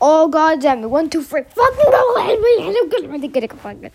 Oh god damn it. One, two, three. Fucking go ahead. Wait, I'm gonna get it. Fucking.